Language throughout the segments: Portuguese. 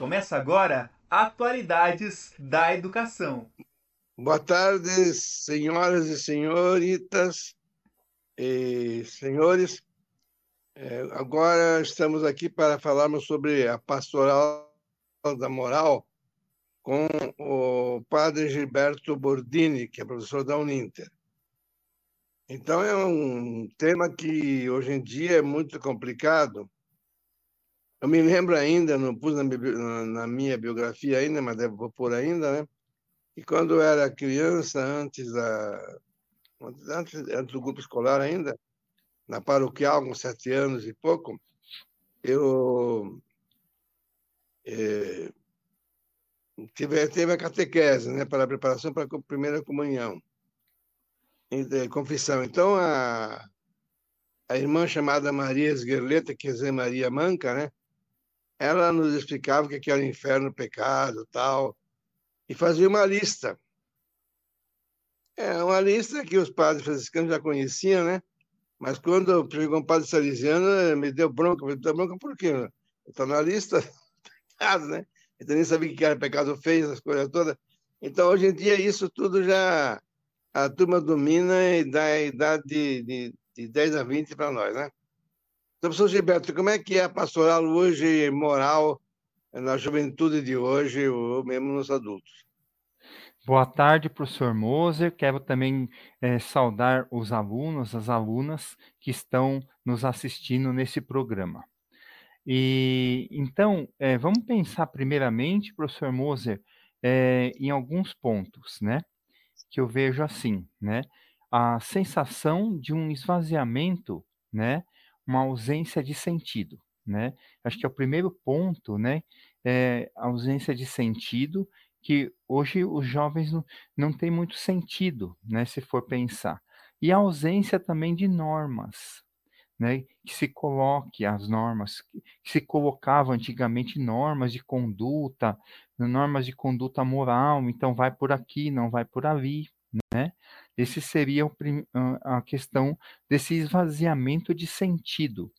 Começa agora Atualidades da Educação. Boa tarde, senhoras e senhoritas e senhores. É, agora estamos aqui para falarmos sobre a pastoral da moral com o padre Gilberto Bordini, que é professor da Uninter. Então, é um tema que hoje em dia é muito complicado. Eu me lembro ainda, não pus na, na minha biografia ainda, mas devo pôr ainda, né? E quando eu era criança, antes, da, antes, antes do grupo escolar ainda, na paroquial, com sete anos e pouco, eu é, tive, teve a catequese, né, para a preparação para a primeira comunhão confissão. Então, a, a irmã chamada Maria Esguerleta, quer dizer Maria Manca, né? Ela nos explicava o que era o inferno, o pecado tal, e fazia uma lista. É uma lista que os padres franciscanos já conheciam, né? Mas quando chegou um padre salesiano, me deu bronca. Me deu bronca por quê? Está na lista pecados, né? Então nem sabia o que era pecado fez, as coisas todas. Então, hoje em dia, isso tudo já a turma domina e dá a idade de, de, de 10 a 20 para nós, né? Então, professor Gilberto, como é que é a pastoral hoje, moral, na juventude de hoje, ou mesmo nos adultos? Boa tarde, professor Moser. Quero também é, saudar os alunos, as alunas que estão nos assistindo nesse programa. E então, é, vamos pensar primeiramente, professor Moser, é, em alguns pontos, né? que eu vejo assim, né? A sensação de um esvaziamento, né? Uma ausência de sentido, né? Acho que é o primeiro ponto, né? É a ausência de sentido que hoje os jovens não, não têm muito sentido, né? Se for pensar. E a ausência também de normas, né, que se coloque as normas, que se colocava antigamente normas de conduta, normas de conduta moral, então vai por aqui, não vai por ali, né? Esse seria a questão desse esvaziamento de sentido.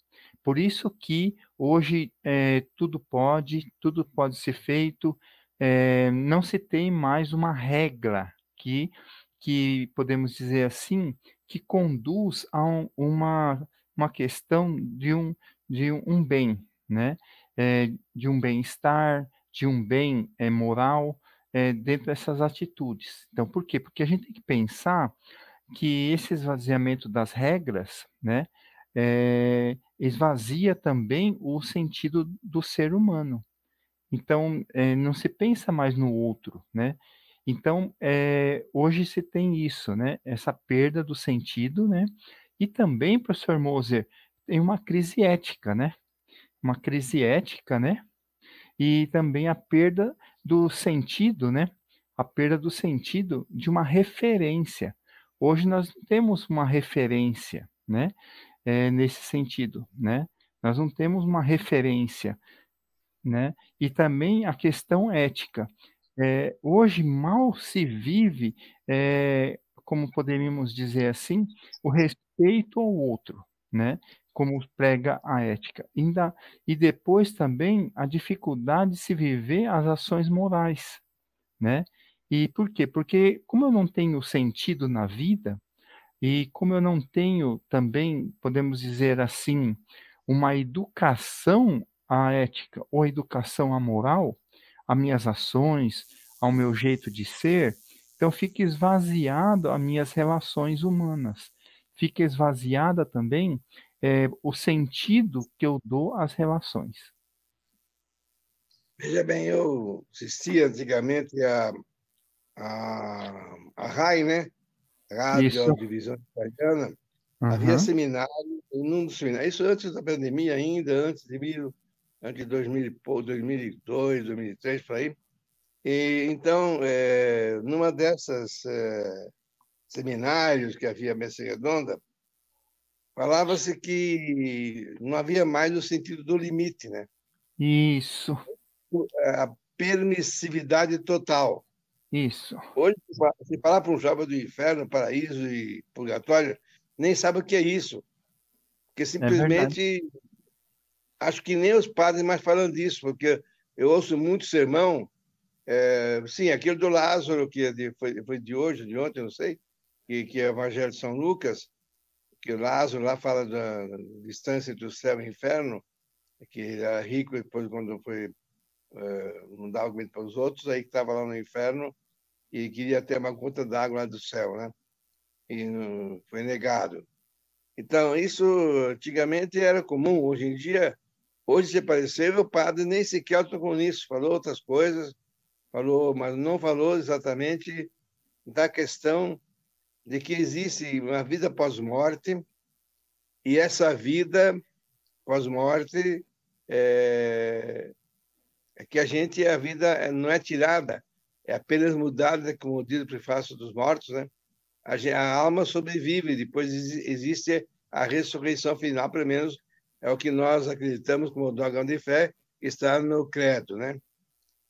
Por isso que hoje é, tudo pode, tudo pode ser feito, é, não se tem mais uma regra que, que podemos dizer assim, que conduz a um, uma uma questão de um, de um bem, né? É, de um bem-estar, de um bem moral é, dentro dessas atitudes. Então, por quê? Porque a gente tem que pensar que esse esvaziamento das regras, né, é, esvazia também o sentido do ser humano. Então, é, não se pensa mais no outro, né? Então, é, hoje se tem isso, né? Essa perda do sentido, né? E também, professor Moser, tem uma crise ética, né? Uma crise ética, né? E também a perda do sentido, né? A perda do sentido de uma referência. Hoje nós não temos uma referência, né? É, nesse sentido, né? Nós não temos uma referência, né? E também a questão ética. É, hoje mal se vive, é, como poderíamos dizer assim, o respeito ao outro, né? Como prega a ética. Ainda, e depois também a dificuldade de se viver as ações morais, né? E por quê? Porque como eu não tenho sentido na vida, e como eu não tenho também, podemos dizer assim, uma educação à ética ou educação à moral, às minhas ações, ao meu jeito de ser, então fica esvaziado as minhas relações humanas fica esvaziada também é, o sentido que eu dou às relações. Veja bem, eu assistia antigamente a, a, a RAI, né? Rádio Isso. Audiovisual Italiana. Uhum. Havia seminário, num dos seminários, isso antes da pandemia ainda, antes de, mil, antes de 2000, 2002, 2003, por aí. E, então, é, numa dessas é, seminários que havia Messa Redonda, falava-se que não havia mais o sentido do limite, né? Isso. A permissividade total. Isso. Hoje, se falar para um jovem do inferno, paraíso e purgatório, nem sabe o que é isso. Porque é simplesmente é acho que nem os padres mais falam disso, porque eu ouço muito sermão, é, sim, aquele do Lázaro, que é foi de hoje, de ontem, não sei, que, que é o Evangelho de São Lucas, que Lázaro lá fala da, distância do céu e inferno, que era rico depois quando foi uh, não dava comida para os outros, aí que estava lá no inferno e queria ter uma gota d'água lá do céu, né? E uh, foi negado. Então, isso antigamente era comum, hoje em dia, hoje se apareceu, o padre nem sequer tocou nisso, falou outras coisas, falou, mas não falou exatamente da questão de que existe uma vida pós-morte e essa vida pós-morte é, é, que a gente a vida não é tirada, é apenas mudada, como diz o prefácio dos mortos, né? A, a alma sobrevive, depois existe a ressurreição final, pelo menos é o que nós acreditamos como dogma de fé, está no credo, né?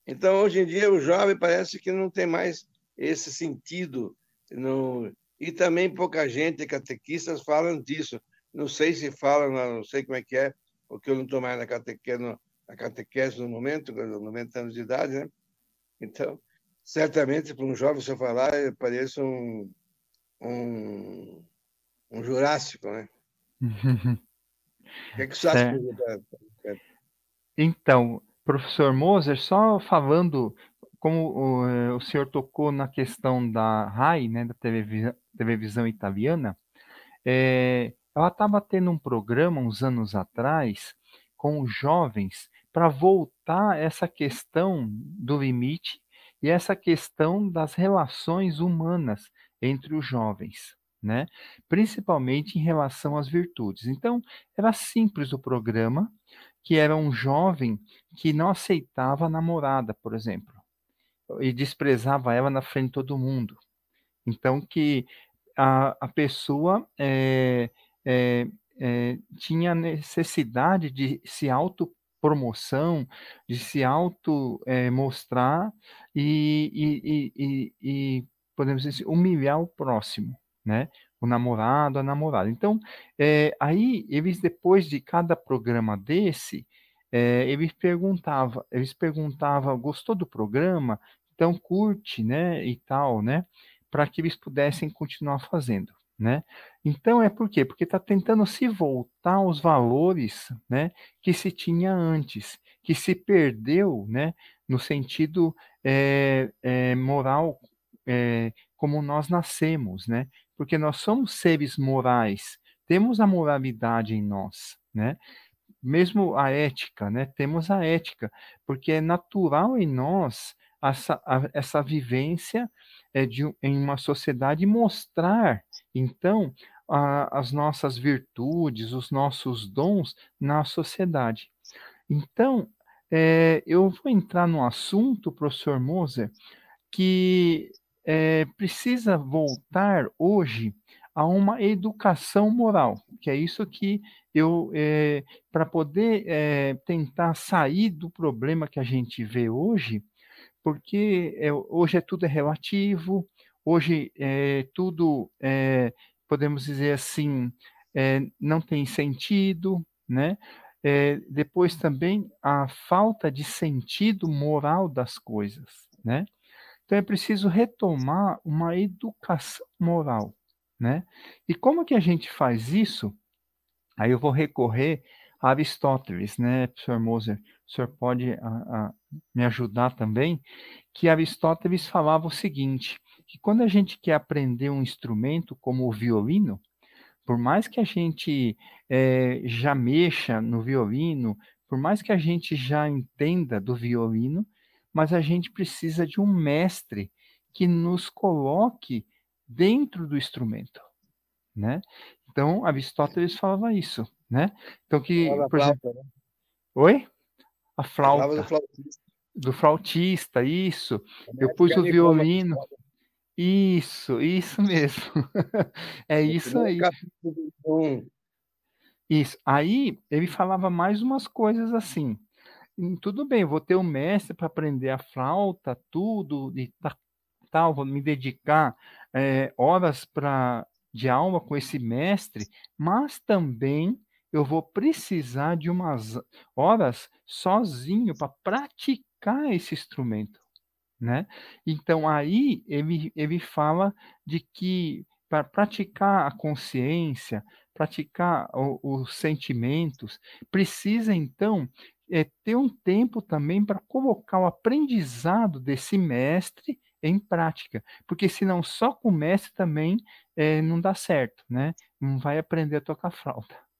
Então, hoje em dia, o jovem parece que não tem mais esse sentido. Não... E também pouca gente, catequistas, falam disso. Não sei se falam, não sei como é que é, porque eu não estou mais na catequese, na catequese no momento, com 90 anos de idade, né? Então, certamente, para um jovem, se eu falar, parece um, um, um jurássico, né? o que, é que você acha? Então, professor Moser, só falando, como o, eh, o, senhor tocou na questão da RAI, né, da televisão, televisão italiana, é, ela estava tendo um programa uns anos atrás com jovens para voltar essa questão do limite e essa questão das relações humanas entre os jovens, né? Principalmente em relação às virtudes. Então, era simples o programa, que era um jovem que não aceitava a namorada, por exemplo, e desprezava ela na frente de todo mundo. Então, que a, a pessoa é, é, é, tinha necessidade de se autopromoção, de se auto mostrar e, e, e, e, podemos dizer, assim, humilhar o próximo, né? O namorado, a namorada. Então, é, aí eles depois de cada programa desse, é, eles perguntavam, eles perguntavam, gostou do programa? Então curte, né? E tal, né? Para que eles pudessem continuar fazendo né? Então é por quê? Porque está tentando se voltar aos valores, né, que se tinha antes, que se perdeu, né, no sentido é, é, moral é, como nós nascemos, né? Porque nós somos seres morais, temos a moralidade em nós, né? Mesmo a ética, né? Temos a ética, porque é natural em nós essa, a, essa vivência é, de, em uma sociedade mostrar, então, a, as nossas virtudes, os nossos dons na sociedade. Então, é, eu vou entrar no assunto, professor Moser, que é, precisa voltar hoje a uma educação moral, que é isso que eu, é, para poder é, tentar sair do problema que a gente vê hoje, porque é, hoje é tudo é relativo, hoje é tudo, é, podemos dizer assim, não tem sentido, né? Depois também a falta de sentido moral das coisas, né? Então é preciso retomar uma educação moral, né? E como que a gente faz isso? Aí eu vou recorrer Aristóteles, né, professor Moser? O senhor pode a, a, me ajudar também? Que Aristóteles falava o seguinte: que quando a gente quer aprender um instrumento como o violino, por mais que a gente é, já mexa no violino, por mais que a gente já entenda do violino, mas a gente precisa de um mestre que nos coloque dentro do instrumento, né? Então, Aristóteles falava isso né? Então que, por flauta, exemplo... né? Oi? A flauta. Do flautista. do flautista, isso. Eu pus o violino. Isso, isso mesmo. é isso aí. Isso. Aí ele falava mais umas coisas assim. Hum, tudo bem, vou ter o um mestre para aprender a flauta, tudo e tal, vou me dedicar é, horas para de aula com esse mestre, mas também eu vou precisar de umas horas sozinho para praticar esse instrumento, né? Então aí ele, ele fala de que para praticar a consciência, praticar o, os sentimentos, precisa então é, ter um tempo também para colocar o aprendizado desse mestre em prática, porque senão só com o mestre também é, não dá certo, né? Não vai aprender a tocar flauta.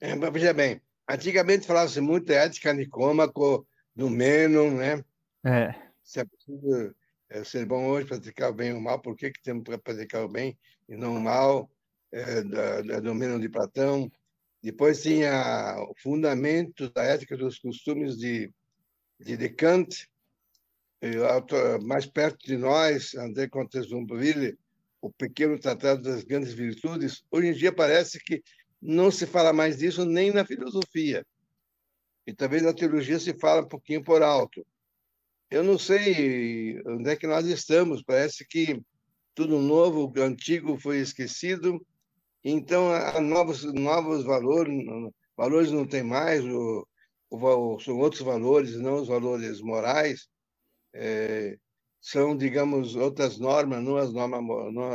É, veja bem, antigamente falava-se muito ética nicômaco, do menos, né? É. Se é possível é, ser bom hoje, praticar o bem ou o mal, por que, que temos que praticar o bem e não o mal? É, da, da, do menos de Platão. Depois tinha o fundamento da ética dos costumes de, de Descartes, mais perto de nós, André Comtes Vumbrille, o pequeno tratado das grandes virtudes. Hoje em dia parece que não se fala mais disso nem na filosofia. E talvez na teologia se fala um pouquinho por alto. Eu não sei onde é que nós estamos. Parece que tudo novo, o antigo foi esquecido. Então, há novos, novos valores, valores não tem mais, o, o, são outros valores, não os valores morais. É, são, digamos, outras normas, não as normas,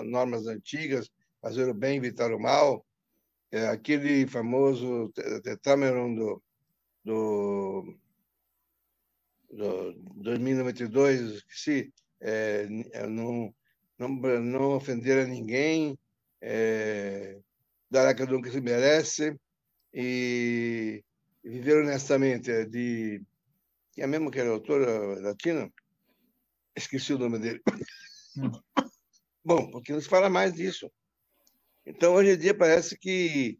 normas antigas, fazer o bem, evitar o mal. É, aquele famoso Tetameron do, do, do 2092, que se é, é, não, não, não ofender a ninguém, é, dar a cada um que se merece e viver honestamente. É de. Quem é mesmo que era autora latina? Esqueci o nome dele. Hum. Bom, porque não se fala mais disso. Então, hoje em dia, parece que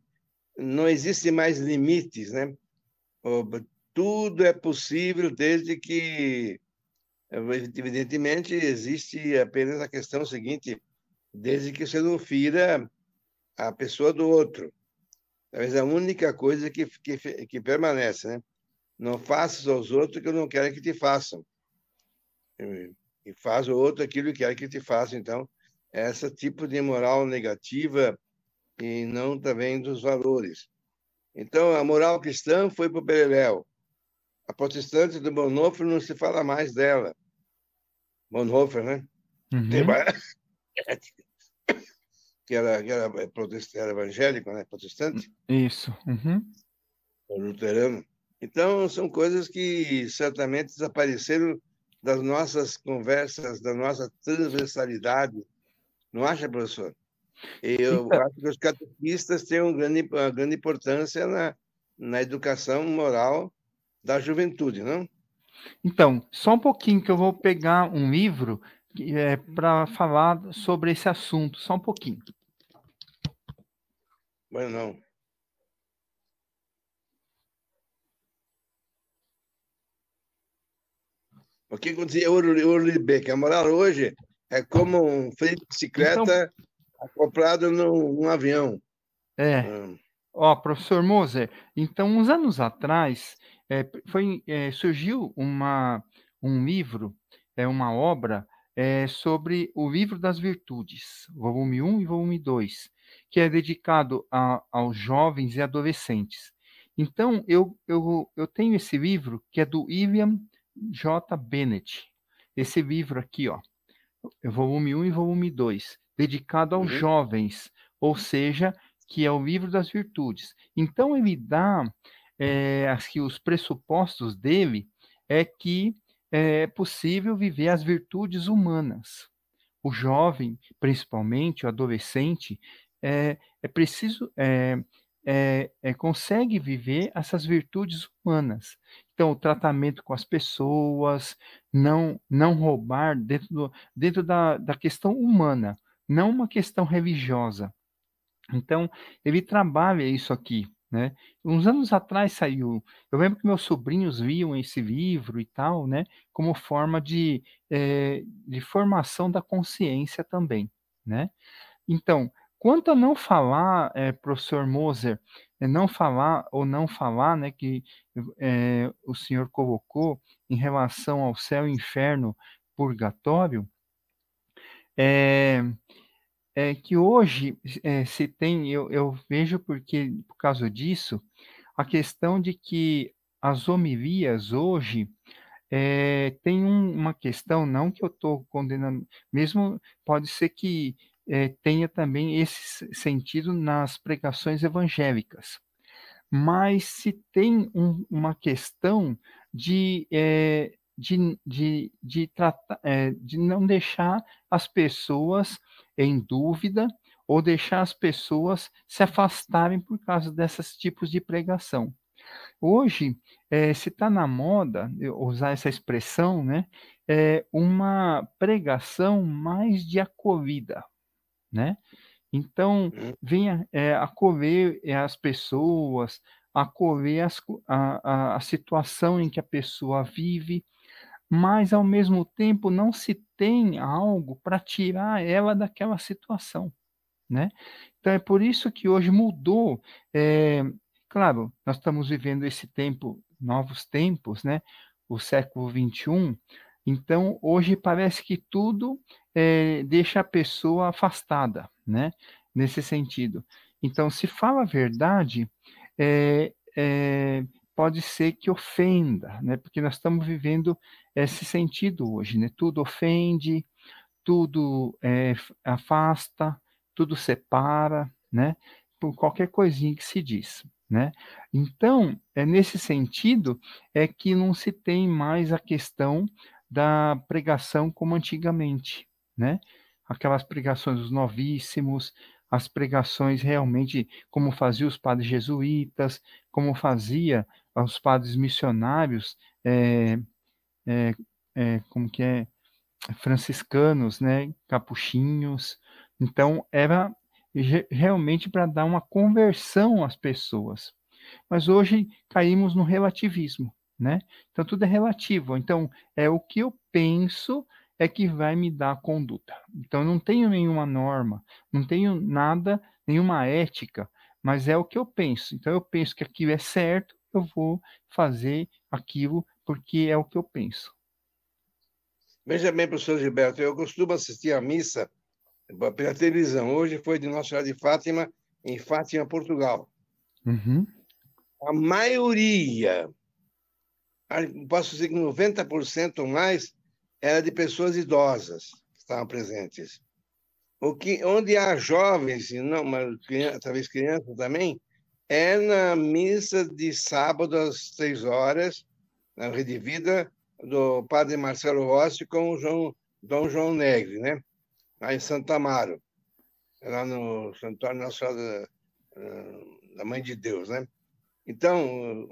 não existem mais limites, né? Tudo é possível desde que, evidentemente, existe apenas a questão seguinte, desde que você não fira a pessoa do outro. Talvez a única coisa que, que, que permanece, né? Não faças aos outros que eu não quero que te façam e faz o outro aquilo que quer que te faça. Então, esse tipo de moral negativa e não também dos valores. Então, a moral cristã foi para o Beleléu. A protestante do Bonhoeffer não se fala mais dela. Bonhoeffer, né? Uhum. que era, que era, protestante, era evangélico, né? Protestante. Isso. Uhum. Luterano. Então, são coisas que certamente desapareceram das nossas conversas, da nossa transversalidade. Não acha, professor? Eu então... acho que os catequistas têm um grande, uma grande importância na, na educação moral da juventude, não? Então, só um pouquinho que eu vou pegar um livro é, para falar sobre esse assunto, só um pouquinho. Bueno, não. O que acontecia Uribeca? A moral hoje é como um freio de bicicleta então, acoplado num, avião. É. Hum. Ó, professor Moser, então, uns anos atrás, é, foi, é, surgiu uma, um livro, é uma obra é, sobre o livro das virtudes, volume 1 e volume 2, que é dedicado a, aos jovens e adolescentes. Então, eu, eu, eu tenho esse livro, que é do William J. Bennett. Esse livro aqui, ó, volume 1 e volume 2, dedicado aos uhum. jovens, ou seja, que é o livro das virtudes. Então, ele dá é, os pressupostos dele é que é possível viver as virtudes humanas. O jovem, principalmente o adolescente, é, é preciso é, é, é, consegue viver essas virtudes humanas. Então, o tratamento com as pessoas, não não roubar dentro, do, dentro da, da questão humana, não uma questão religiosa. Então, ele trabalha isso aqui, né? Uns anos atrás saiu, eu lembro que meus sobrinhos viam esse livro e tal, né? Como forma de, é, de formação da consciência também, né? Então, Quanto a não falar, é, professor Moser, é não falar ou não falar, né, que é, o senhor colocou em relação ao céu, inferno, purgatório, é, é que hoje se tem, eu, eu vejo porque, por causa disso, a questão de que as homilias hoje é, tem um, uma questão, não que eu estou condenando, mesmo pode ser que é, tenha também esse sentido nas pregações evangélicas, mas se tem um, uma questão de, é, de, de, de, tratar, de não deixar as pessoas em dúvida ou deixar as pessoas se afastarem por causa desses tipos de pregação. Hoje, se está na moda usar essa expressão, né, é uma pregação mais de acolhida, né? Então, hum. venha é, acolher é, as pessoas, acolher as, a, a, a situação em que a pessoa vive, mas, ao mesmo tempo, não se tem algo para tirar ela daquela situação, né? Então, é por isso que hoje mudou, é, Claro, nós estamos vivendo esse tempo, novos tempos, né? O século XXI. Então, hoje parece que tudo é, deixa a pessoa afastada, né? Nesse sentido. Então, se fala a verdade, é, é, pode ser que ofenda, né? Porque nós estamos vivendo esse sentido hoje, né? Tudo ofende, tudo afasta, tudo separa, né? Por qualquer coisinha que se diz. Né? Então, é nesse sentido é que não se tem mais a questão da pregação como antigamente, né? Aquelas pregações dos novíssimos, as pregações realmente como faziam os padres jesuítas, como fazia os padres missionários, é, é, é, como que é, franciscanos, né, capuchinhos. Então era realmente para dar uma conversão às pessoas. Mas hoje caímos no relativismo, né? Então tudo é relativo. Então é o que eu penso é que vai me dar a conduta. Então não tenho nenhuma norma, não tenho nada, nenhuma ética, mas é o que eu penso. Então eu penso que aquilo é certo, eu vou fazer aquilo porque é o que eu penso. Veja bem, professor Gilberto, eu costumo assistir à missa pela televisão. Hoje foi de Nossa Senhora de Fátima, em Fátima, Portugal. Uhum. A maioria, posso dizer que 90% ou mais, era de pessoas idosas que estavam presentes. O que, onde há jovens, e não, mas criança, talvez crianças também, é na missa de sábado às seis horas, na Rede Vida, do padre Marcelo Rossi com o João, Dom João Negre, né? lá em Santa Amaro, lá no Santuário Nacional da, da Mãe de Deus, né? Então,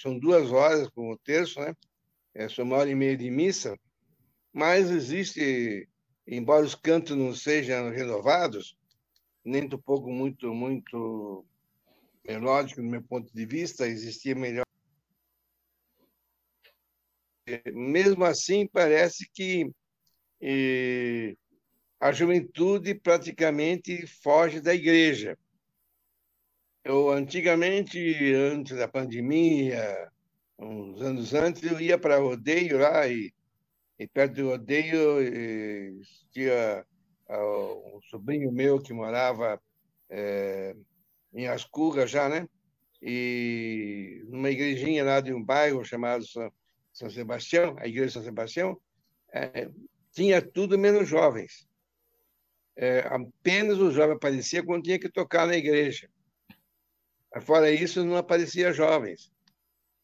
são duas horas com o terço, né? É, são uma hora e meia de missa, mas existe, embora os cantos não sejam renovados, nem um pouco muito, muito melódico do meu ponto de vista, existia melhor. Mesmo assim, parece que e, a juventude praticamente foge da igreja. Eu, antigamente, antes da pandemia, uns anos antes, eu ia para rodeio lá e, e perto do rodeio tinha um sobrinho meu que morava é, em Ascuga já, né? E numa igrejinha lá de um bairro chamado São, São Sebastião, a igreja São Sebastião, é, tinha tudo menos jovens é, apenas o jovem aparecia quando tinha que tocar na igreja. Fora isso, não aparecia jovens.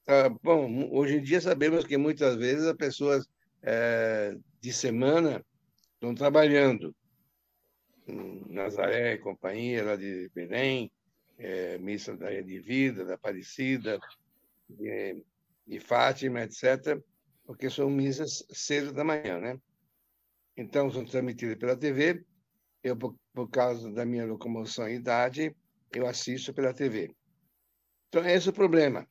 Ah, bom, hoje em dia sabemos que muitas vezes as pessoas é, de semana estão trabalhando. Nazaré e companhia, lá de Belém, é, missa da de Vida, da Aparecida, de, de Fátima, etc., porque são missas cedo da manhã, né? Então, são transmitidas pela TV eu, por, por causa da minha locomoção e idade, eu assisto pela TV. Então, esse é o problema.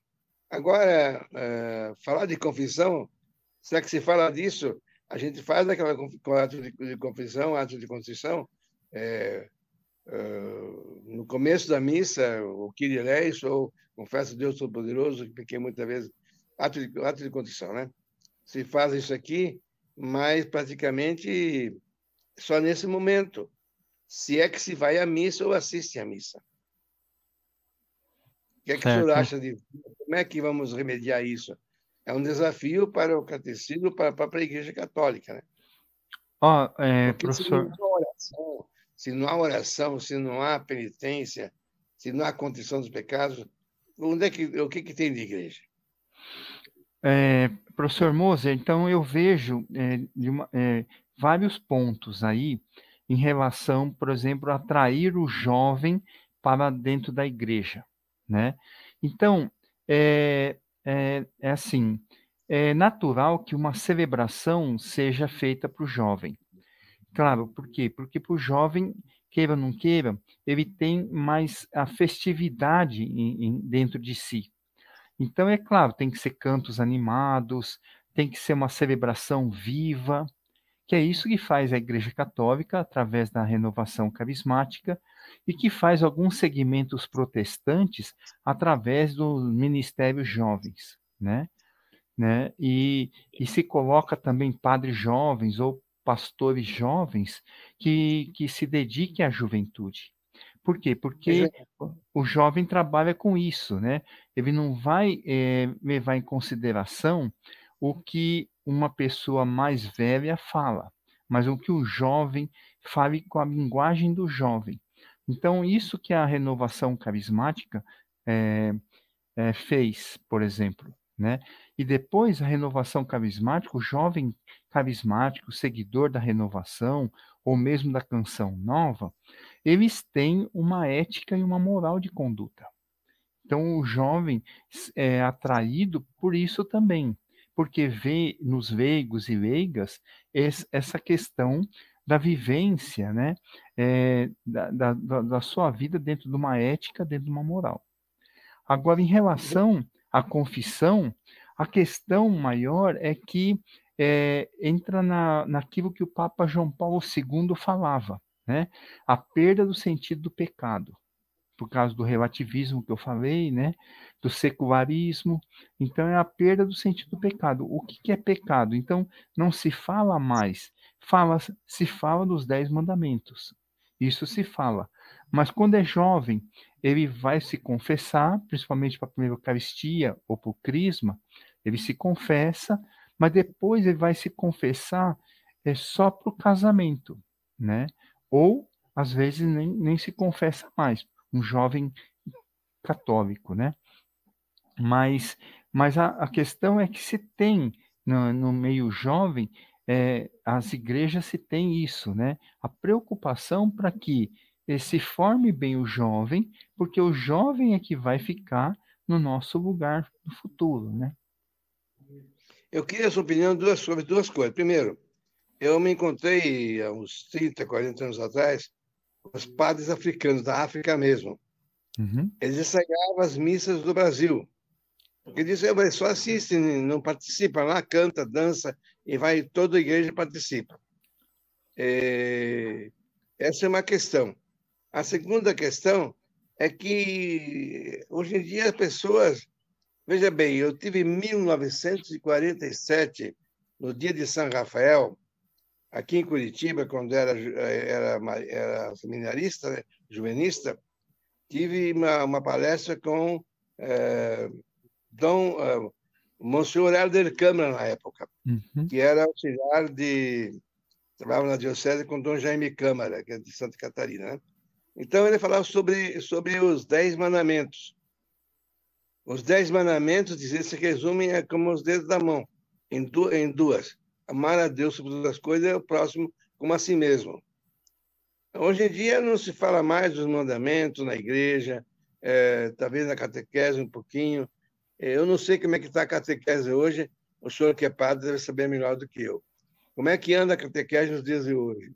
Agora, é, falar de confissão, será que se fala disso? A gente faz aquela ato de, de confissão, ato de contrição, é, é, no começo da missa, o Kyrie ou confesso Deus Todo-Poderoso, que pequei muitas vezes, ato de, ato de contrição, né? Se faz isso aqui, mas praticamente só nesse momento se é que se vai à missa ou assiste à missa. O que é que certo. o senhor acha de Como é que vamos remediar isso? É um desafio para o catecismo, para a própria Igreja Católica, né? Ó, oh, é, professor... Se não, oração, se não há oração, se não há penitência, se não há contrição dos pecados, onde é que, o que, que tem de igreja? É, professor Moser, então eu vejo é, uma, é, vários pontos aí em relação, por exemplo, a atrair o jovem para dentro da igreja, né? Então, é, é, é assim, é natural que uma celebração seja feita para o jovem. Claro, por quê? Porque para o jovem, queira ou não queira, ele tem mais a festividade em, em, dentro de si. Então, é claro, tem que ser cantos animados, tem que ser uma celebração viva, que é isso que faz a Igreja Católica através da renovação carismática e que faz alguns segmentos protestantes através dos ministérios jovens, né? né? E, e se coloca também padres jovens ou pastores jovens que, que se dediquem à juventude. Por quê? Porque o jovem trabalha com isso, né? Ele não vai é, levar em consideração o que uma pessoa mais velha fala, mas o que o jovem fale com a linguagem do jovem. Então, isso que a renovação carismática é, é, fez, por exemplo, né? E depois a renovação carismática, o jovem carismático, seguidor da renovação, ou mesmo da canção nova, eles têm uma ética e uma moral de conduta. Então o jovem é atraído por isso também, porque vê nos leigos e leigas essa questão da vivência, né, é, da, da, da sua vida dentro de uma ética, dentro de uma moral. Agora, em relação à confissão, a questão maior é que é, entra na, naquilo que o Papa João Paulo II falava, né? A perda do sentido do pecado, por causa do relativismo que eu falei, né? Do secularismo. Então, é a perda do sentido do pecado. O que, que é pecado? Então, não se fala mais. Fala, se fala dos dez mandamentos. Isso se fala. Mas quando é jovem, ele vai se confessar, principalmente para a primeira Eucaristia ou para o Crisma, ele se confessa, mas depois ele vai se confessar é só para o casamento, né? Ou às vezes nem, nem se confessa mais, um jovem católico, né? Mas, mas a, a questão é que se tem no, no meio jovem, é, as igrejas se tem isso, né? A preocupação para que se forme bem o jovem, porque o jovem é que vai ficar no nosso lugar no futuro, né? Eu queria a sua opinião sobre duas coisas. Primeiro, eu me encontrei há uns 30, 40 anos atrás os padres africanos, da África mesmo. Uhum. Eles ensaiavam as missas do Brasil. Porque eles só assistem, não participam lá, canta, dança, e vai toda a igreja participa. É... Essa é uma questão. A segunda questão é que hoje em dia as pessoas Veja bem, eu tive em 1947, no dia de São Rafael, aqui em Curitiba, quando era, era, era seminarista, né, juvenista, tive uma, uma palestra com é, Dom é, Monsenhor Helder Câmara, na época, uhum. que era auxiliar de. trabalhava na Diocese com Dom Jaime Câmara, que é de Santa Catarina. Né? Então, ele falava sobre, sobre os Dez Mandamentos. Os dez mandamentos, dizem se resumem é como os dedos da mão, em, du em duas. Amar a Deus sobre todas as coisas e o próximo como a si mesmo. Hoje em dia não se fala mais dos mandamentos na igreja, é, talvez na catequese um pouquinho. É, eu não sei como é que está a catequese hoje, o senhor que é padre deve saber melhor do que eu. Como é que anda a catequese nos dias de hoje?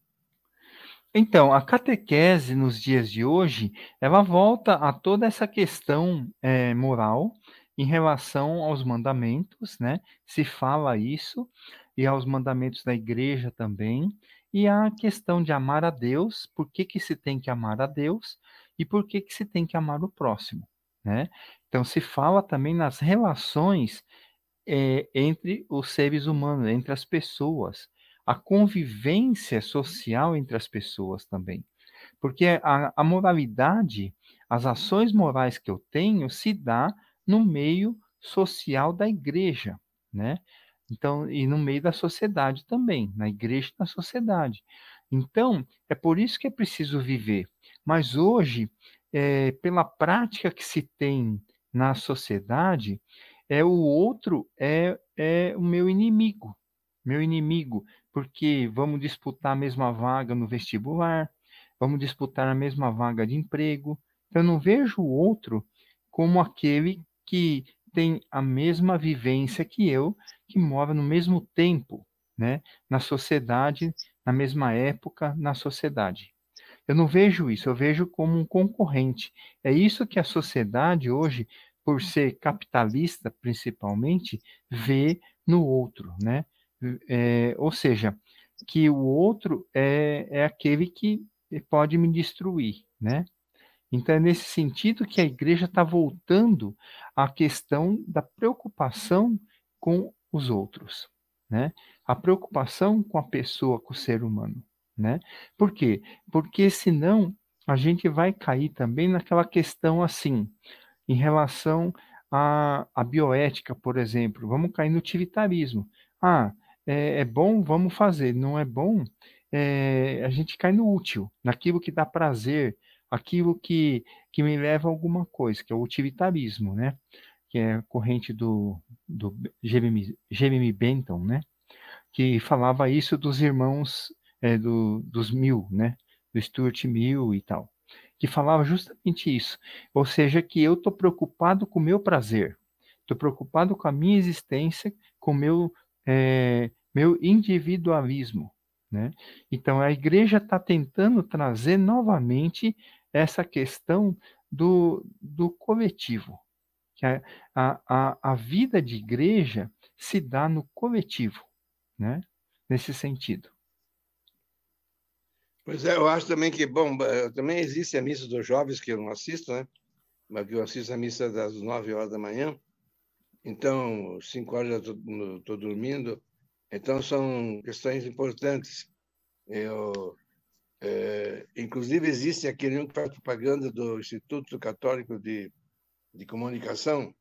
Então, a catequese nos dias de hoje, ela volta a toda essa questão é, moral em relação aos mandamentos, né? Se fala isso, e aos mandamentos da igreja também, e a questão de amar a Deus, por que, que se tem que amar a Deus e por que, que se tem que amar o próximo, né? Então, se fala também nas relações é, entre os seres humanos, entre as pessoas, a convivência social entre as pessoas também. Porque a, a moralidade, as ações morais que eu tenho, se dá no meio social da igreja, né? Então, e no meio da sociedade também, na igreja e na sociedade. Então, é por isso que é preciso viver. Mas hoje, é, pela prática que se tem na sociedade, é o outro é, é o meu inimigo, meu inimigo, porque vamos disputar a mesma vaga no vestibular, vamos disputar a mesma vaga de emprego. Então, eu não vejo o outro como aquele que tem a mesma vivência que eu, que mora no mesmo tempo, né, na sociedade, na mesma época, na sociedade. Eu não vejo isso, eu vejo como um concorrente. É isso que a sociedade hoje, por ser capitalista principalmente, vê no outro, né? É, ou seja, que o outro é, é aquele que pode me destruir, né? Então, é nesse sentido que a igreja está voltando à questão da preocupação com os outros, né? A preocupação com a pessoa, com o ser humano, né? Por quê? Porque senão a gente vai cair também naquela questão assim, em relação à, à bioética, por exemplo. Vamos cair no utilitarismo. Ah, é, é bom, vamos fazer. Não é bom, é, a gente cai no útil, naquilo que dá prazer, aquilo que, que me leva a alguma coisa, que é o utilitarismo, né? Que é a corrente do, do Jeremy, Jeremy Bentham, né? Que falava isso dos irmãos é, do, dos Mill, né? Do Stuart Mill e tal. Que falava justamente isso. Ou seja, que eu estou preocupado com o meu prazer. Estou preocupado com a minha existência, com o meu, é, meu individualismo. Né? Então, a igreja está tentando trazer novamente essa questão do, do coletivo. Que a, a, a vida de igreja se dá no coletivo, né? nesse sentido. Pois é, eu acho também que, bom, também existe a missa dos jovens que eu não assisto, né? Mas eu assisto a missa das nove horas da manhã. Então, cinco horas já estou dormindo. Então, são questões importantes. Eu, é, inclusive, existe aquele que faz propaganda do Instituto Católico de, de Comunicação,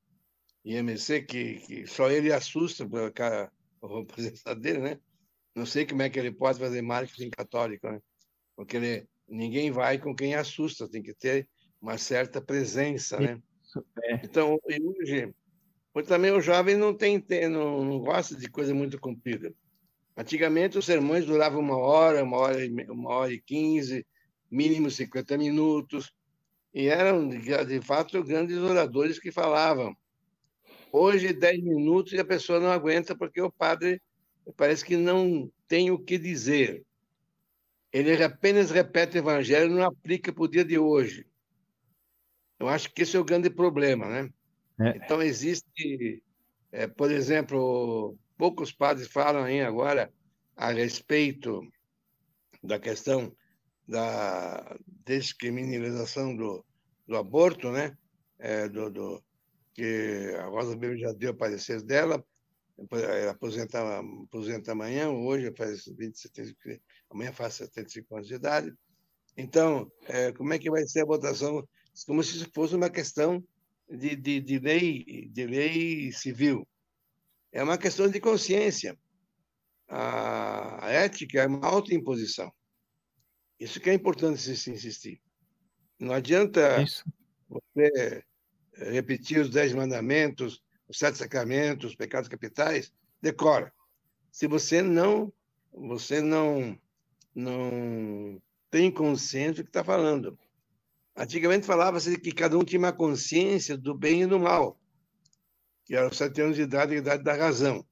IMC, que, que só ele assusta pela cara, a presença dele, né? Não sei como é que ele pode fazer marketing católico, né? Porque ele, ninguém vai com quem assusta, tem que ter uma certa presença, né? É. Então, hoje, também o jovem não tem, não, não gosta de coisa muito comprida. Antigamente, os sermões duravam uma hora, uma hora, uma hora e quinze, mínimo 50 minutos, e eram, de fato, grandes oradores que falavam. Hoje, 10 minutos e a pessoa não aguenta porque o padre parece que não tem o que dizer. Ele apenas repete o evangelho e não aplica para o dia de hoje. Eu acho que esse é o grande problema, né? É. Então, existe, é, por exemplo, poucos padres falam aí agora a respeito da questão da descriminalização do, do aborto, né? É, do, do, que a Rosa Weber já deu parecer dela, ela aposenta, aposenta amanhã, hoje faz 27, amanhã faz 75 anos de idade. Então, é, como é que vai ser a votação? Como se fosse uma questão de, de, de, lei, de lei civil. É uma questão de consciência. A ética é uma autoimposição. Isso que é importante se insistir. Não adianta Isso. você repetir os dez mandamentos, os sete sacramentos, os pecados capitais, decora. Se você não, você não, não tem consciência do que está falando. Antigamente falava-se que cada um tinha uma consciência do bem e do mal, que era os sete anos de idade e a idade da razão.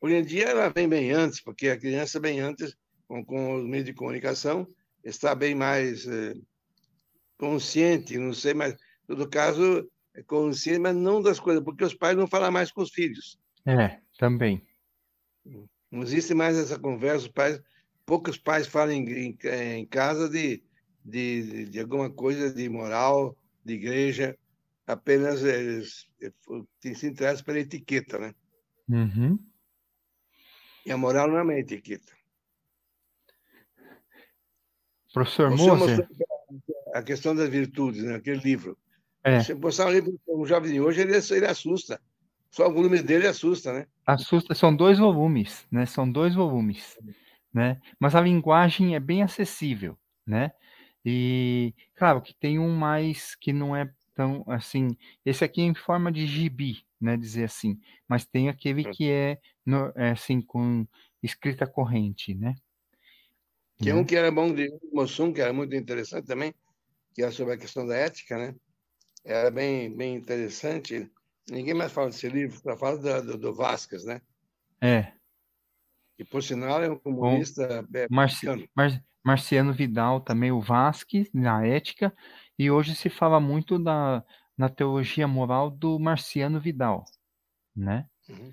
Hoje em dia ela vem bem antes, porque a criança bem antes, com, com os meios de comunicação, está bem mais é, consciente, não sei, mas, em todo caso, é consciente, mas não das coisas, porque os pais não falam mais com os filhos. É, também. Não existe mais essa conversa, os pais, poucos pais falam em, em, em casa de de, de alguma coisa de moral, de igreja, apenas eles, eles se interessam pela etiqueta, né? Uhum. E a moral não é uma etiqueta. Professor Moser... A questão das virtudes, né? aquele livro. É. Você postar um livro um jovem de hoje, ele, ele assusta. Só o volume dele assusta, né? Assusta, são dois volumes, né? São dois volumes, né? Mas a linguagem é bem acessível, né? E claro que tem um mais que não é tão assim, esse aqui é em forma de gibi, né, dizer assim, mas tem aquele que é, no, é assim com escrita corrente, né? Tem né? um que era bom de Mossum, que era muito interessante também, que era sobre a questão da ética, né? Era bem, bem interessante. Ninguém mais fala desse livro, só fala do, do, do Vasquez, né? É. Que, por sinal, é um comunista. É, Marci Mar Marciano Vidal também, o Vasquez, na ética, e hoje se fala muito da, na teologia moral do Marciano Vidal, né? Uhum.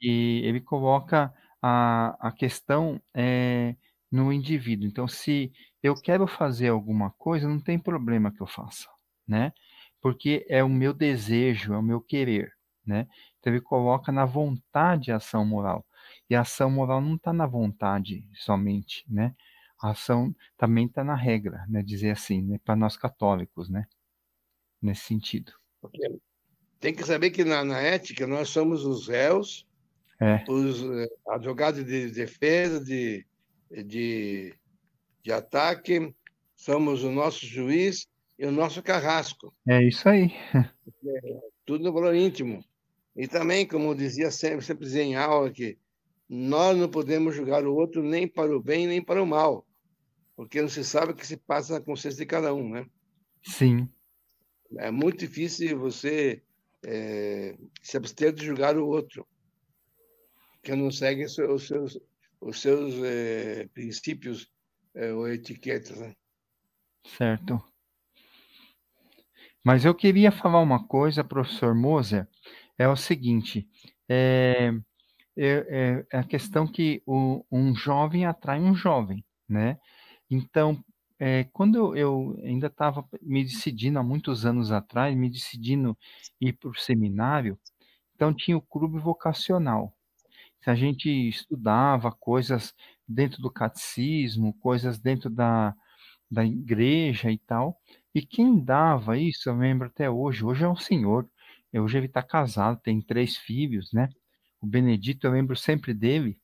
E ele coloca a, a questão é, no indivíduo. Então, se eu quero fazer alguma coisa, não tem problema que eu faça, né? Porque é o meu desejo, é o meu querer, né? Então, ele coloca na vontade a ação moral. E a ação moral não está na vontade somente, né? A ação também está na regra, né? Dizer assim, né? Para nós católicos, né? Nesse sentido. Tem que saber que na, na ética nós somos os réus, é. os eh, advogados de defesa, de de, de ataque, somos o nosso juiz e o nosso carrasco. É isso aí. É, tudo no valor íntimo. E também, como dizia sempre, sempre dizia em aula, que nós não podemos julgar o outro nem para o bem nem para o mal, porque não se sabe o que se passa na consciência de cada um, né? Sim. É muito difícil você é, se abster de julgar o outro, que não segue os seus, os seus é, princípios é, ou etiquetas. Né? Certo. Mas eu queria falar uma coisa, professor Moser, é o seguinte, é, é, é a questão que o, um jovem atrai um jovem, né? Então, é, quando eu ainda estava me decidindo há muitos anos atrás, me decidindo ir para o seminário, então tinha o clube vocacional se a gente estudava coisas dentro do catecismo, coisas dentro da, da igreja e tal, e quem dava isso, eu lembro até hoje, hoje é um senhor, hoje ele está casado, tem três filhos, né? O Benedito, eu lembro sempre dele,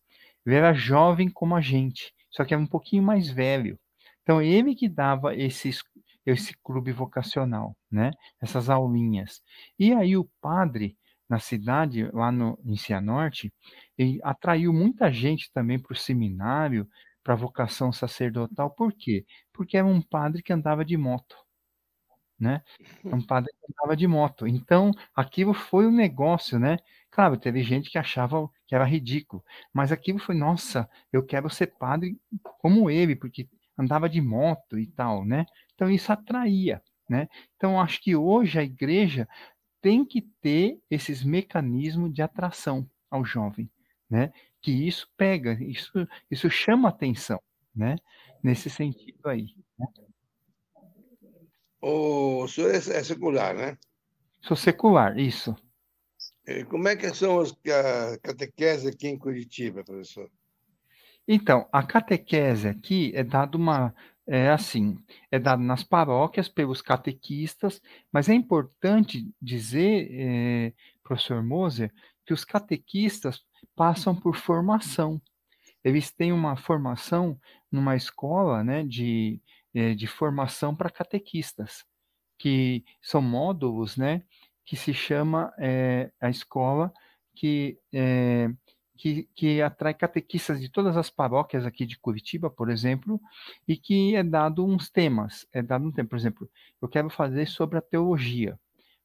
ele era jovem como a gente, só que era um pouquinho mais velho. Então, ele que dava esses, esse clube vocacional, né? Essas aulinhas. E aí o padre, na cidade, lá no, em Cianorte, e atraiu muita gente também para o seminário, para a vocação sacerdotal. Por quê? Porque era um padre que andava de moto. Né? Um padre que andava de moto. Então, aquilo foi um negócio, né? Claro, teve gente que achava que era ridículo, mas aquilo foi, nossa, eu quero ser padre como ele, porque andava de moto e tal, né? Então isso atraía, né? Então acho que hoje a igreja tem que ter esses mecanismos de atração ao jovem, né? Que isso pega, isso, isso chama atenção, né? Nesse sentido aí. Né? O senhor é, é secular, né? Sou secular, isso. Como é que são as catequeses aqui em Curitiba, professor? Então, a catequese aqui é dada uma é assim, é dado nas paróquias pelos catequistas, mas é importante dizer, é, professor Moser, que os catequistas passam por formação. Eles têm uma formação numa escola né, de, é, de formação para catequistas, que são módulos né, que se chama é, a escola que, é, que, que atrai catequistas de todas as paróquias aqui de Curitiba, por exemplo, e que é dado uns temas. É dado um tema, por exemplo, eu quero fazer sobre a teologia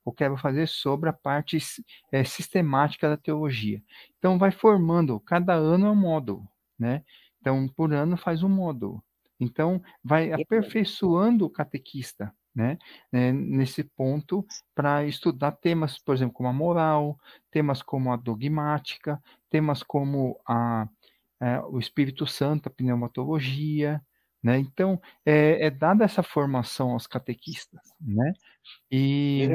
eu quero fazer sobre a parte é, sistemática da teologia. Então, vai formando, cada ano é um módulo, né? Então, por ano faz um módulo. Então, vai aperfeiçoando o catequista, né? É, nesse ponto, para estudar temas, por exemplo, como a moral, temas como a dogmática, temas como a, é, o Espírito Santo, a pneumatologia, né? Então, é, é dada essa formação aos catequistas, né? E...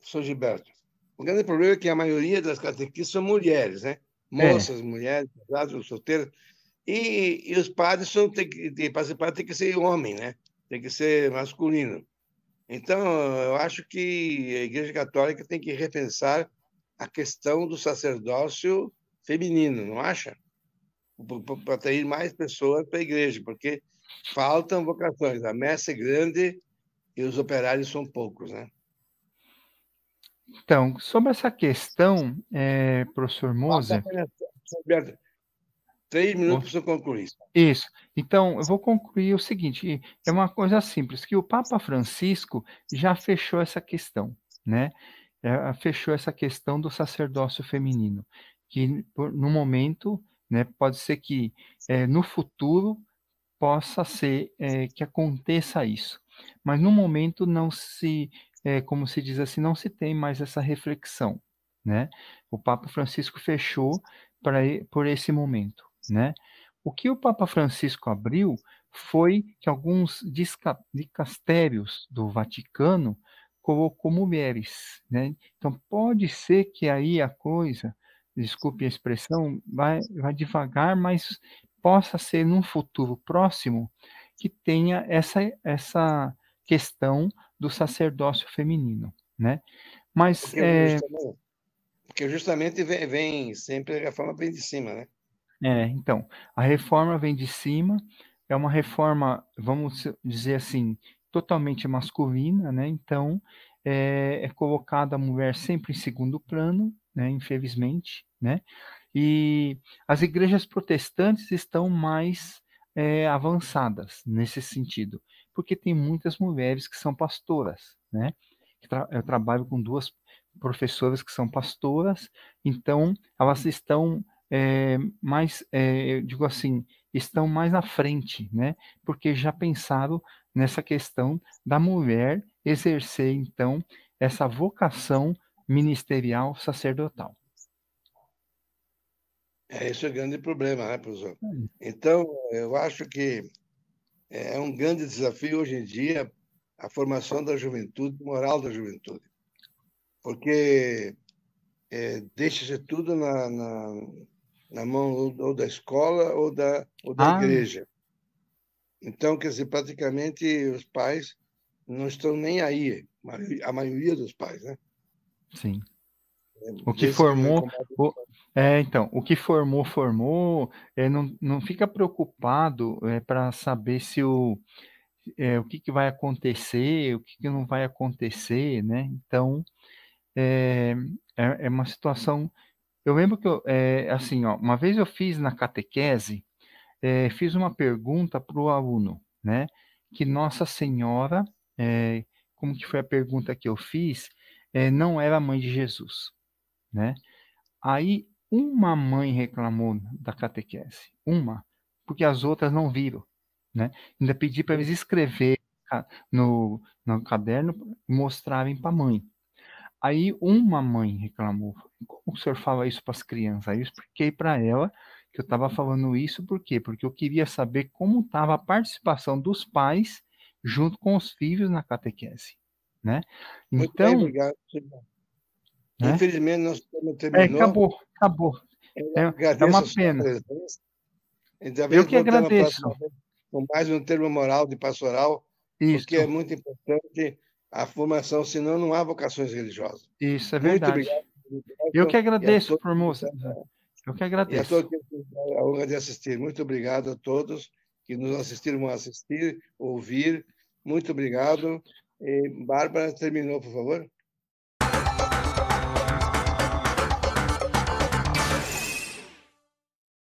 Sou Gilberto. O grande problema é que a maioria das catequistas são mulheres, né? Moças, é. mulheres, casadas, solteiras. E, e os padres são, tem que, ser padre tem que ser homem, né? Tem que ser masculino. Então, eu acho que a Igreja Católica tem que repensar a questão do sacerdócio feminino, não acha? Para atrair mais pessoas para a igreja, porque faltam vocações. A messe é grande e os operários são poucos, né? Então, sobre essa questão, é, professor Moser. Três minutos para concluir. Isso. Então, eu vou concluir o seguinte: é uma coisa simples, que o Papa Francisco já fechou essa questão, né? É, fechou essa questão do sacerdócio feminino, que no momento, né, pode ser que é, no futuro possa ser é, que aconteça isso, mas no momento não se é, como se diz assim, não se tem mais essa reflexão, né? O Papa Francisco fechou para por esse momento, né? O que o Papa Francisco abriu foi que alguns dicastérios do Vaticano colocou mulheres, né? Então pode ser que aí a coisa, desculpe a expressão, vai, vai devagar, mas possa ser num futuro próximo que tenha essa essa questão do sacerdócio feminino, né? Mas porque, é... justamente, porque justamente vem, vem, sempre a reforma vem de cima, né? É, então a reforma vem de cima, é uma reforma, vamos dizer assim, totalmente masculina, né? Então é, é colocada a mulher sempre em segundo plano, né? Infelizmente, né? E as igrejas protestantes estão mais é, avançadas nesse sentido porque tem muitas mulheres que são pastoras, né? Eu trabalho com duas professoras que são pastoras, então elas estão é, mais, é, eu digo assim, estão mais à frente, né? Porque já pensaram nessa questão da mulher exercer, então, essa vocação ministerial sacerdotal. É, esse é o grande problema, né, professor? Então, eu acho que é um grande desafio hoje em dia a formação da juventude, moral da juventude, porque é, deixa-se tudo na, na, na, mão ou da escola ou da, ou da ah. igreja. Então, quer dizer, praticamente os pais não estão nem aí, a maioria dos pais, né? Sim. O que formou. O, é, então, o que formou, formou, é, não, não fica preocupado é, para saber se o, é, o que, que vai acontecer, o que, que não vai acontecer, né? Então, é, é, é uma situação. Eu lembro que, eu, é, assim, ó, uma vez eu fiz na catequese, é, fiz uma pergunta para o aluno, né? Que Nossa Senhora, é, como que foi a pergunta que eu fiz, é, não era mãe de Jesus né? Aí uma mãe reclamou da catequese, uma, porque as outras não viram, né? Ainda pedi para eles escrever no, no caderno mostrarem para a mãe. Aí uma mãe reclamou, como o senhor fala isso para as crianças? Aí eu expliquei para ela que eu estava falando isso, por quê? Porque eu queria saber como estava a participação dos pais junto com os filhos na catequese, né? Então, Muito bem, obrigado. Né? Infelizmente, nosso tempo é, terminou. É, acabou, acabou. É, é uma pena. Eu que agradeço. Com mais um termo moral de pastoral, Isso. porque é muito importante a formação, senão não há vocações religiosas. Isso, é verdade. Muito obrigado. Eu que agradeço, Formosa. Eu que agradeço. E a todos a honra de assistir. Muito obrigado a todos que nos assistiram a assistir, ouvir. Muito obrigado. E Bárbara, terminou, por favor.